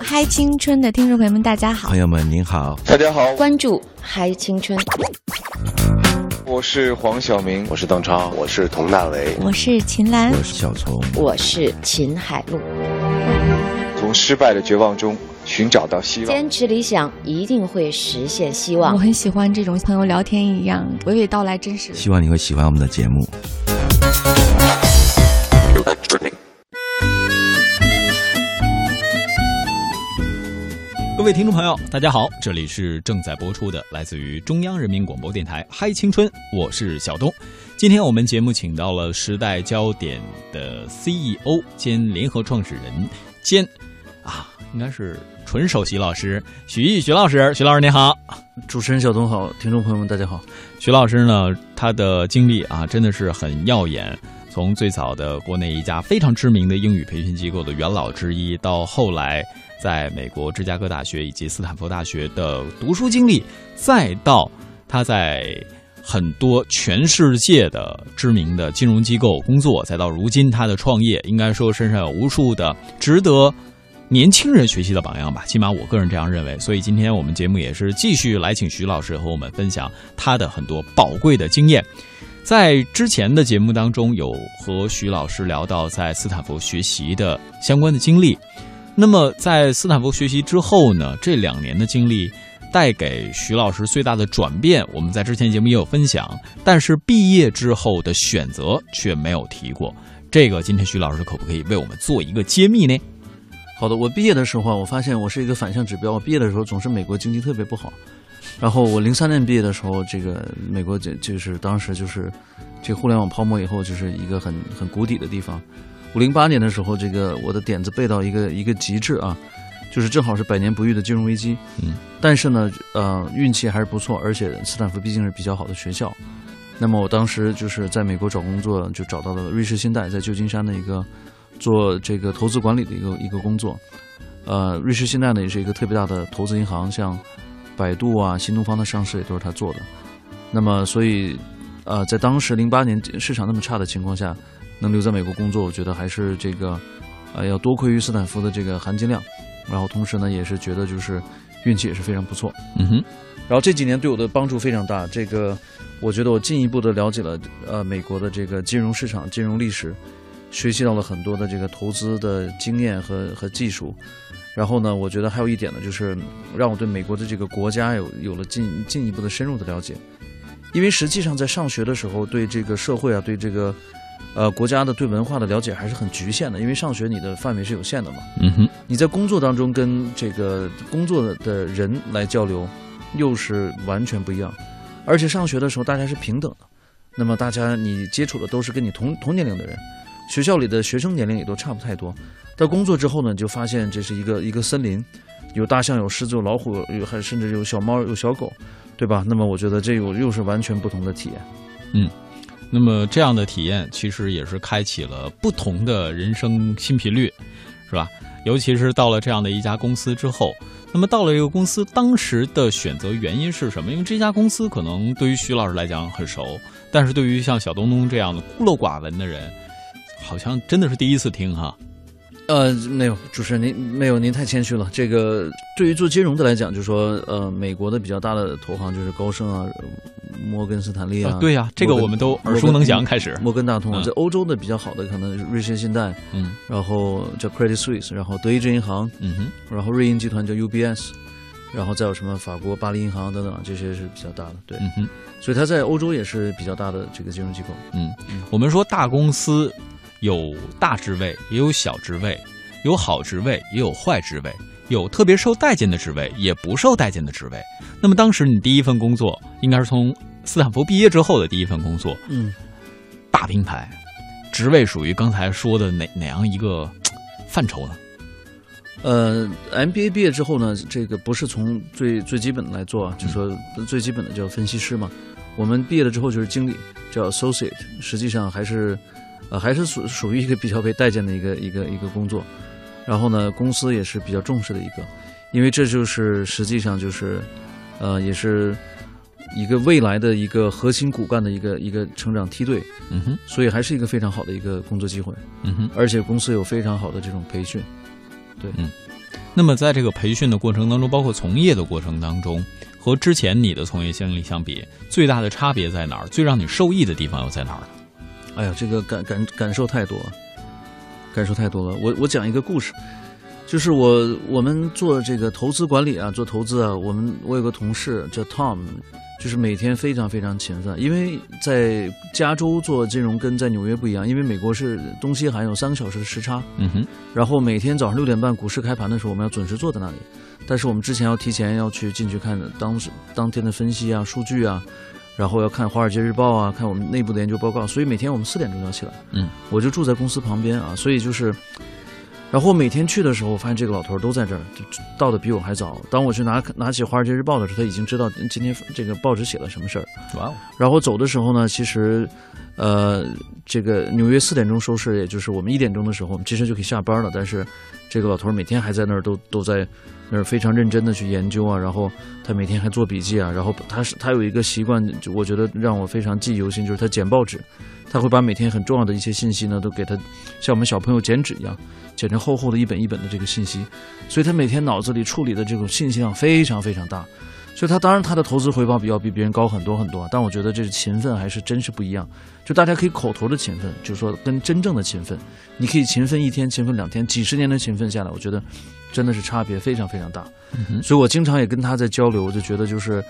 嗨青春的听众朋友们，大家好！朋友们您好，大家好，关注嗨青春。我是黄晓明，我是邓超，我是佟大为，我是秦岚，我是小虫，我是秦海璐。从失败的绝望中寻找到希望，坚持理想一定会实现希望。我很喜欢这种朋友聊天一样娓娓道来，真实。希望你会喜欢我们的节目。各位听众朋友，大家好，这里是正在播出的来自于中央人民广播电台《嗨青春》，我是小东。今天我们节目请到了时代焦点的 CEO 兼联合创始人兼啊，应该是纯首席老师许毅许老师，许老师您好，主持人小东好，听众朋友们大家好。许老师呢，他的经历啊真的是很耀眼，从最早的国内一家非常知名的英语培训机构的元老之一，到后来。在美国芝加哥大学以及斯坦福大学的读书经历，再到他在很多全世界的知名的金融机构工作，再到如今他的创业，应该说身上有无数的值得年轻人学习的榜样吧。起码我个人这样认为。所以今天我们节目也是继续来请徐老师和我们分享他的很多宝贵的经验。在之前的节目当中，有和徐老师聊到在斯坦福学习的相关的经历。那么，在斯坦福学习之后呢？这两年的经历带给徐老师最大的转变，我们在之前节目也有分享。但是毕业之后的选择却没有提过。这个今天徐老师可不可以为我们做一个揭秘呢？好的，我毕业的时候，我发现我是一个反向指标。我毕业的时候总是美国经济特别不好，然后我零三年毕业的时候，这个美国就就是当时就是这互联网泡沫以后就是一个很很谷底的地方。我零八年的时候，这个我的点子背到一个一个极致啊，就是正好是百年不遇的金融危机。嗯，但是呢，呃，运气还是不错，而且斯坦福毕竟是比较好的学校。那么我当时就是在美国找工作，就找到了瑞士信贷，在旧金山的一个做这个投资管理的一个一个工作。呃，瑞士信贷呢也是一个特别大的投资银行，像百度啊、新东方的上市也都是他做的。那么所以，呃，在当时零八年市场那么差的情况下。能留在美国工作，我觉得还是这个，呃，要多亏于斯坦福的这个含金量，然后同时呢，也是觉得就是运气也是非常不错。嗯哼，然后这几年对我的帮助非常大，这个我觉得我进一步的了解了呃美国的这个金融市场、金融历史，学习到了很多的这个投资的经验和和技术。然后呢，我觉得还有一点呢，就是让我对美国的这个国家有有了进进一步的深入的了解，因为实际上在上学的时候对这个社会啊，对这个。呃，国家的对文化的了解还是很局限的，因为上学你的范围是有限的嘛。嗯哼，你在工作当中跟这个工作的人来交流，又是完全不一样。而且上学的时候大家是平等的，那么大家你接触的都是跟你同同年龄的人，学校里的学生年龄也都差不太多。到工作之后呢，就发现这是一个一个森林，有大象，有狮子，有老虎，有还甚至有小猫，有小狗，对吧？那么我觉得这又又是完全不同的体验。嗯。那么这样的体验其实也是开启了不同的人生新频率，是吧？尤其是到了这样的一家公司之后，那么到了这个公司，当时的选择原因是什么？因为这家公司可能对于徐老师来讲很熟，但是对于像小东东这样的孤陋寡闻的人，好像真的是第一次听哈。呃，没有，主持人您没有，您太谦虚了。这个对于做金融的来讲，就说呃，美国的比较大的投行就是高盛啊、摩根斯坦利啊。对呀，这个我们都耳熟能详。开始，摩根大通啊在欧洲的比较好的可能瑞士信贷，嗯，然后叫 Credit Suisse，然后德意志银行，嗯哼，然后瑞银集团叫 UBS，然后再有什么法国巴黎银行等等，这些是比较大的。对，嗯哼，所以它在欧洲也是比较大的这个金融机构。嗯，我们说大公司。有大职位，也有小职位；有好职位，也有坏职位；有特别受待见的职位，也不受待见的职位。那么，当时你第一份工作应该是从斯坦福毕业之后的第一份工作，嗯，大平台，职位属于刚才说的哪哪样一个范畴呢？呃，MBA 毕业之后呢，这个不是从最最基本的来做，就说最基本的叫分析师嘛。我们毕业了之后就是经理，叫 associate，实际上还是。呃，还是属属于一个比较被待见的一个一个一个工作，然后呢，公司也是比较重视的一个，因为这就是实际上就是，呃，也是一个未来的一个核心骨干的一个一个成长梯队，嗯哼，所以还是一个非常好的一个工作机会，嗯哼，而且公司有非常好的这种培训，对，嗯。那么在这个培训的过程当中，包括从业的过程当中，和之前你的从业经历相比，最大的差别在哪儿？最让你受益的地方又在哪儿呢？哎呀，这个感感感受太多了，感受太多了。我我讲一个故事，就是我我们做这个投资管理啊，做投资啊，我们我有个同事叫 Tom，就是每天非常非常勤奋，因为在加州做金融跟在纽约不一样，因为美国是东西还有三个小时的时差，嗯哼，然后每天早上六点半股市开盘的时候，我们要准时坐在那里，但是我们之前要提前要去进去看当时当天的分析啊、数据啊，然后要看《华尔街日报》啊，看我们内部的研究报告，所以每天我们四点钟就要起来。嗯，我就住在公司旁边啊，所以就是，然后我每天去的时候，我发现这个老头儿都在这儿，就到的比我还早。当我去拿拿起《华尔街日报》的时候，他已经知道今天这个报纸写了什么事儿。然后走的时候呢，其实，呃，这个纽约四点钟收市，也就是我们一点钟的时候，我们其实就可以下班了。但是，这个老头儿每天还在那儿，都都在那儿非常认真的去研究啊。然后他每天还做笔记啊。然后他是他有一个习惯，就我觉得让我非常记忆犹新，就是他剪报纸，他会把每天很重要的一些信息呢，都给他像我们小朋友剪纸一样，剪成厚厚的一本一本的这个信息。所以他每天脑子里处理的这种信息量非常非常大。所以他当然他的投资回报比要比别人高很多很多，但我觉得这是勤奋还是真是不一样。就大家可以口头的勤奋，就是说跟真正的勤奋，你可以勤奋一天，勤奋两天，几十年的勤奋下来，我觉得真的是差别非常非常大。所以我经常也跟他在交流，我就觉得就是，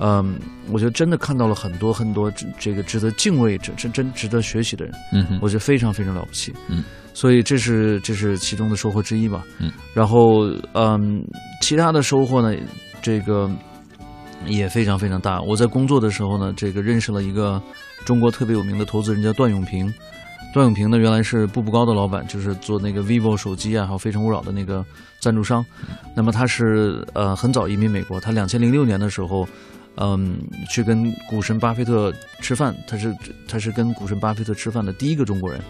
嗯，我觉得真的看到了很多很多这这个值得敬畏、真真真值得学习的人，嗯哼，我觉得非常非常了不起。嗯，所以这是这是其中的收获之一吧。嗯，然后嗯，其他的收获呢，这个也非常非常大。我在工作的时候呢，这个认识了一个中国特别有名的投资人，叫段永平。段永平呢，原来是步步高的老板，就是做那个 vivo 手机啊，还有《非诚勿扰》的那个赞助商。那么他是呃很早移民美国，他两千零六年的时候，嗯，去跟股神巴菲特吃饭，他是他是跟股神巴菲特吃饭的第一个中国人。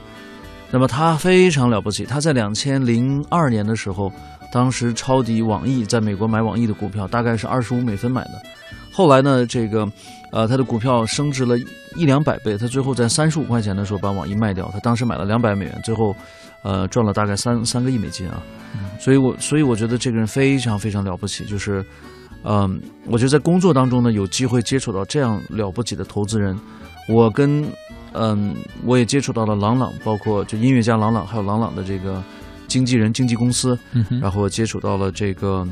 那么他非常了不起，他在两千零二年的时候，当时抄底网易，在美国买网易的股票，大概是二十五美分买的。后来呢，这个呃，他的股票升值了一两百倍，他最后在三十五块钱的时候把网易卖掉，他当时买了两百美元，最后呃赚了大概三三个亿美金啊。所以我所以我觉得这个人非常非常了不起，就是嗯、我觉得在工作当中呢，有机会接触到这样了不起的投资人，我跟嗯，我也接触到了朗朗，包括就音乐家朗朗，还有朗朗的这个经纪人、经纪公司，嗯哼，然后接触到了这个，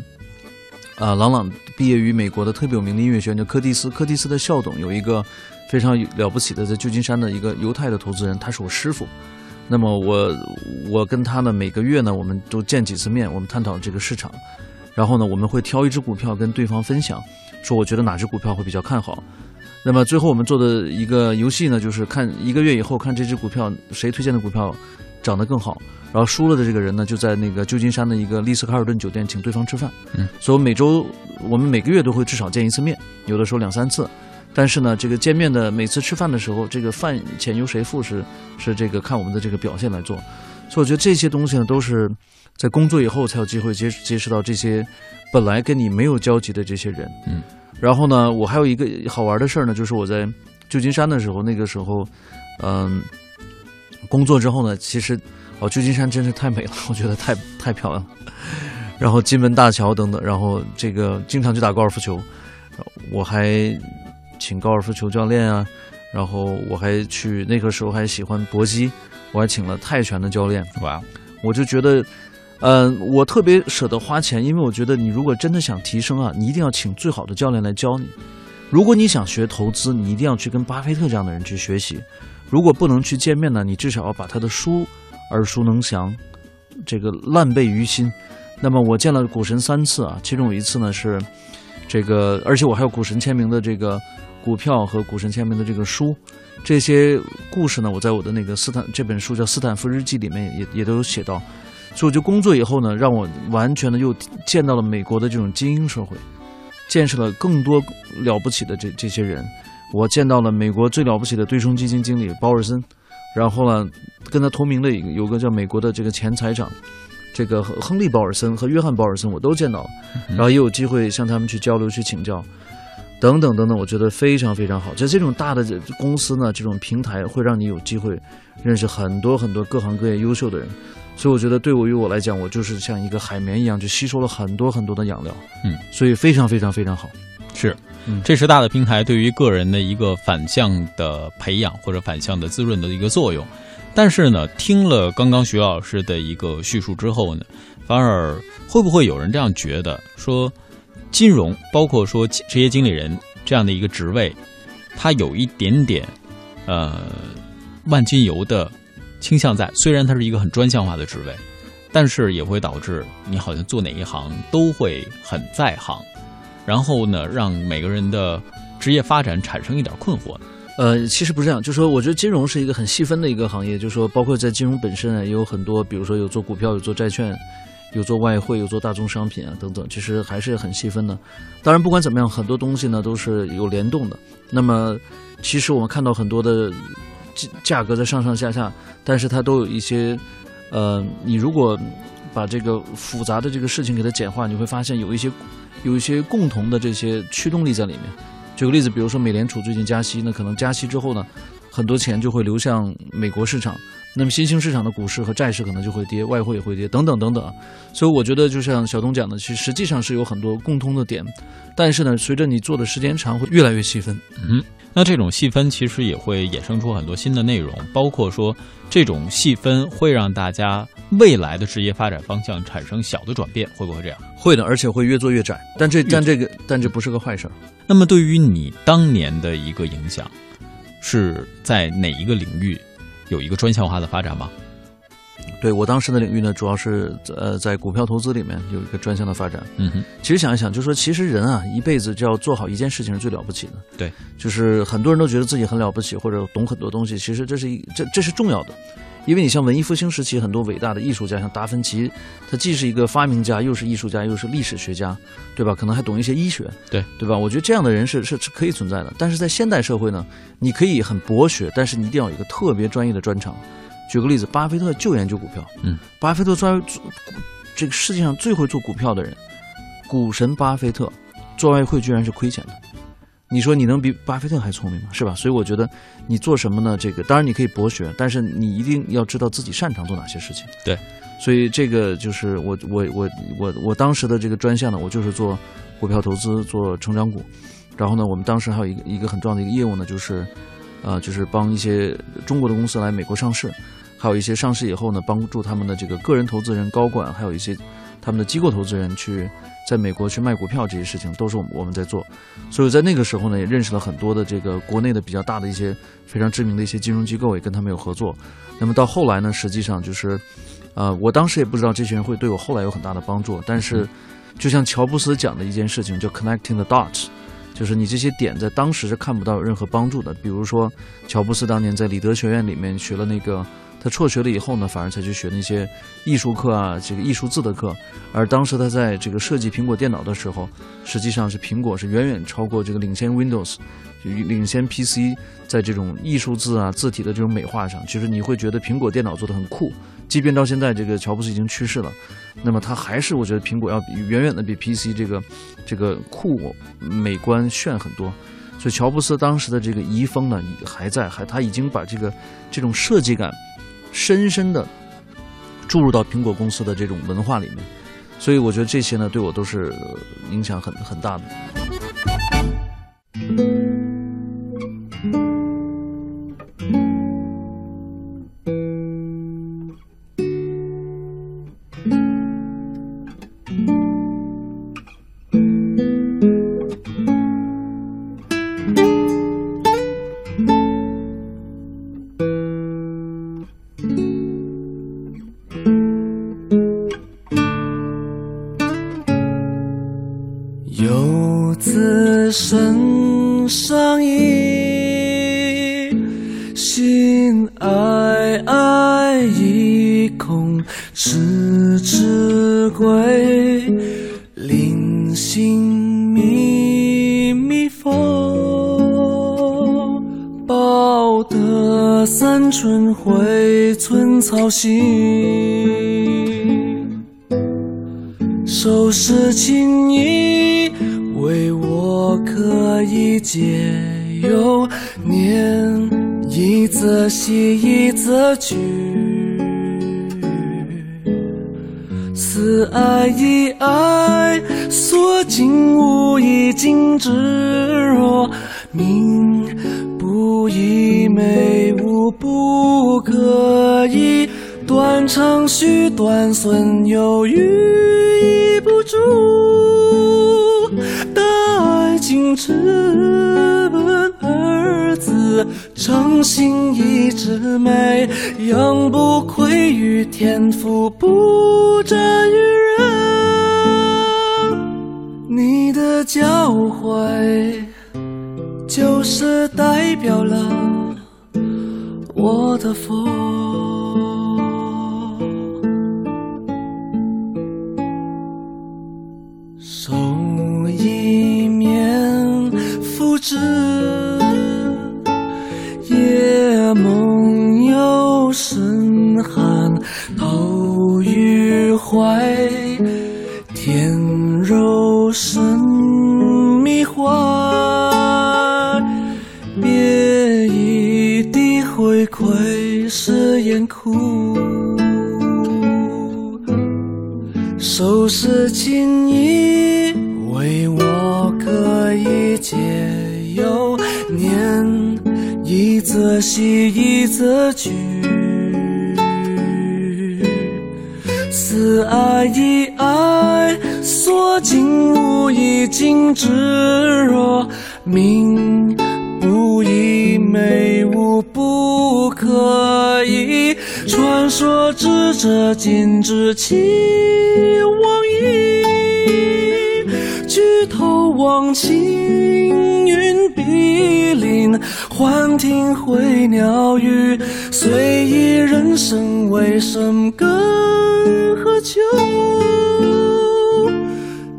啊，朗朗毕业于美国的特别有名的音乐学院，叫柯蒂斯。柯蒂斯的校董有一个非常了不起的，在旧金山的一个犹太的投资人，他是我师傅。那么我我跟他呢，每个月呢，我们都见几次面，我们探讨这个市场。然后呢，我们会挑一只股票跟对方分享，说我觉得哪只股票会比较看好。那么最后我们做的一个游戏呢，就是看一个月以后看这只股票谁推荐的股票涨得更好，然后输了的这个人呢，就在那个旧金山的一个丽思卡尔顿酒店请对方吃饭。嗯，所以每周我们每个月都会至少见一次面，有的时候两三次。但是呢，这个见面的每次吃饭的时候，这个饭钱由谁付是是这个看我们的这个表现来做。所以我觉得这些东西呢，都是在工作以后才有机会接接触到这些本来跟你没有交集的这些人。嗯，然后呢，我还有一个好玩的事儿呢，就是我在旧金山的时候，那个时候，嗯、工作之后呢，其实哦，旧金山真是太美了，我觉得太太漂亮了。然后金门大桥等等，然后这个经常去打高尔夫球，我还请高尔夫球教练啊，然后我还去那个时候还喜欢搏击，我还请了泰拳的教练。哇，我就觉得，嗯、我特别舍得花钱，因为我觉得你如果真的想提升啊，你一定要请最好的教练来教你。如果你想学投资，你一定要去跟巴菲特这样的人去学习。如果不能去见面呢，你至少要把他的书耳熟能详，这个烂背于心。那么我见了股神三次啊，其中有一次呢是这个，而且我还有股神签名的这个股票和股神签名的这个书。这些故事呢，我在我的那个斯坦这本书叫《斯坦福日记》里面也也都有写到。所以我就工作以后呢，让我完全的又见到了美国的这种精英社会，见识了更多了不起的这这些人。我见到了美国最了不起的对冲基金经理鲍尔森，然后呢，跟他同名的有个叫美国的这个前财长，这个亨利鲍尔森和约翰鲍尔森我都见到了，然后也有机会向他们去交流去请教。等等等等，我觉得非常非常好。在这种大的这公司呢，这种平台会让你有机会认识很多很多各行各业优秀的人。所以我觉得对我于我来讲，我就是像一个海绵一样，就吸收了很多很多的养料，嗯，所以非常非常非常好。是嗯，这是大的平台对于个人的一个反向的培养或者反向的滋润的一个作用。但是呢，听了刚刚徐老师的一个叙述之后呢，反而会不会有人这样觉得说，金融包括说职业经理人这样的一个职位，它有一点点呃万金油的倾向在。虽然它是一个很专项化的职位，但是也会导致你好像做哪一行都会很在行，然后呢，让每个人的职业发展产生一点困惑。呃，其实不是这样，就是说，我觉得金融是一个很细分的一个行业，就是说，包括在金融本身，也有很多，比如说有做股票，有做债券，有做外汇，有做大宗商品啊等等，其实还是很细分的。当然，不管怎么样，很多东西呢都是有联动的。那么，其实我们看到很多的价价格在上上下下，但是它都有一些，呃，你如果把这个复杂的这个事情给它简化，你会发现有一些有一些共同的这些驱动力在里面。举个例子，比如说美联储最近加息，那可能加息之后呢，很多钱就会流向美国市场，那么新兴市场的股市和债市可能就会跌，外汇也会跌，等等等等。所以我觉得，就像小东讲的，其实实际上是有很多共通的点，但是呢，随着你做的时间长，会越来越细分。嗯，那这种细分其实也会衍生出很多新的内容，包括说这种细分会让大家未来的职业发展方向产生小的转变，会不会这样？会的，而且会越做越窄。但这但这个但这不是个坏事儿。那么对于你当年的一个影响，是在哪一个领域有一个专项化的发展吗？对我当时的领域呢，主要是呃在股票投资里面有一个专项的发展。嗯哼，其实想一想，就说其实人啊，一辈子就要做好一件事情是最了不起的。对，就是很多人都觉得自己很了不起，或者懂很多东西，其实这是一这这是重要的。因为你像文艺复兴时期很多伟大的艺术家，像达芬奇，他既是一个发明家，又是艺术家，又是历史学家，对吧？可能还懂一些医学，对对吧？我觉得这样的人是是是可以存在的。但是在现代社会呢，你可以很博学，但是你一定要有一个特别专业的专长。举个例子，巴菲特就研究股票，嗯，巴菲特专这个世界上最会做股票的人，股神巴菲特做外汇居然是亏钱的。你说你能比巴菲特还聪明吗？是吧？所以我觉得你做什么呢？这个当然你可以博学，但是你一定要知道自己擅长做哪些事情。对，所以这个就是我我我我我当时的这个专项呢，我就是做股票投资，做成长股。然后呢，我们当时还有一个一个很重要的一个业务呢，就是呃，就是帮一些中国的公司来美国上市，还有一些上市以后呢，帮助他们的这个个人投资人、高管，还有一些他们的机构投资人去。在美国去卖股票这些事情都是我们我们在做，所以在那个时候呢，也认识了很多的这个国内的比较大的一些非常知名的一些金融机构，也跟他们有合作。那么到后来呢，实际上就是，呃，我当时也不知道这些人会对我后来有很大的帮助。但是，就像乔布斯讲的一件事情，叫 connecting the dots，就是你这些点在当时是看不到有任何帮助的。比如说，乔布斯当年在里德学院里面学了那个。他辍学了以后呢，反而才去学那些艺术课啊，这个艺术字的课。而当时他在这个设计苹果电脑的时候，实际上是苹果是远远超过这个领先 Windows，领先 PC 在这种艺术字啊字体的这种美化上。其实你会觉得苹果电脑做的很酷，即便到现在这个乔布斯已经去世了，那么他还是我觉得苹果要远远的比 PC 这个这个酷、美观、炫很多。所以乔布斯当时的这个遗风呢还在，还他已经把这个这种设计感。深深的注入到苹果公司的这种文化里面，所以我觉得这些呢，对我都是影响很很大的。身上衣，心爱爱意空，迟迟归，临行密密缝，报得三春晖，寸草心，收拾情意。为我可以解忧，念一则喜，一则惧。此爱一爱，所敬无以尽之若命不以美物不可以断肠续断损有余亦不足。大爱尽之问二字，诚心一直美，养不愧于天赋，不沾于人。你的教诲，就是代表了我的佛。夜梦又深寒，头欲怀，天柔身迷幻，别一地回馈是眼哭。收拾情则喜，一则惧。此爱一爱，所敬无以尽之若命不以美物不可以。传说智者尽知其往矣，举头望青云碧林，幻听回鸟语。随意人生为生，更何求？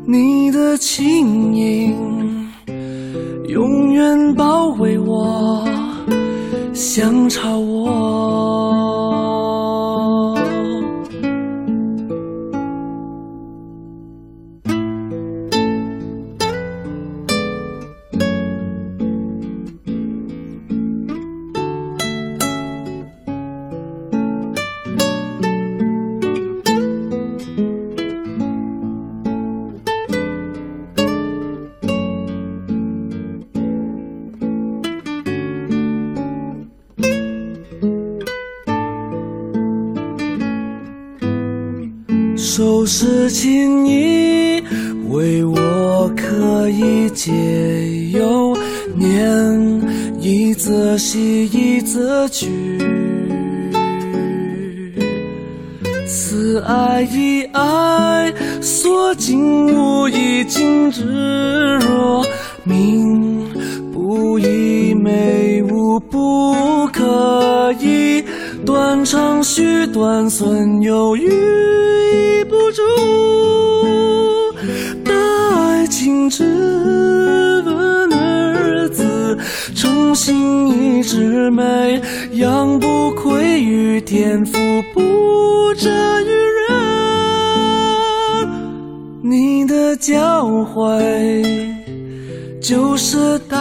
你的轻盈永远包围我，想朝我。收拾情谊，为我可以解忧；念一则喜，一则惧。此爱一爱，所敬无以尽之若命不以美物不可以断肠续断损有余天赋，不折于人。你的教诲，就是代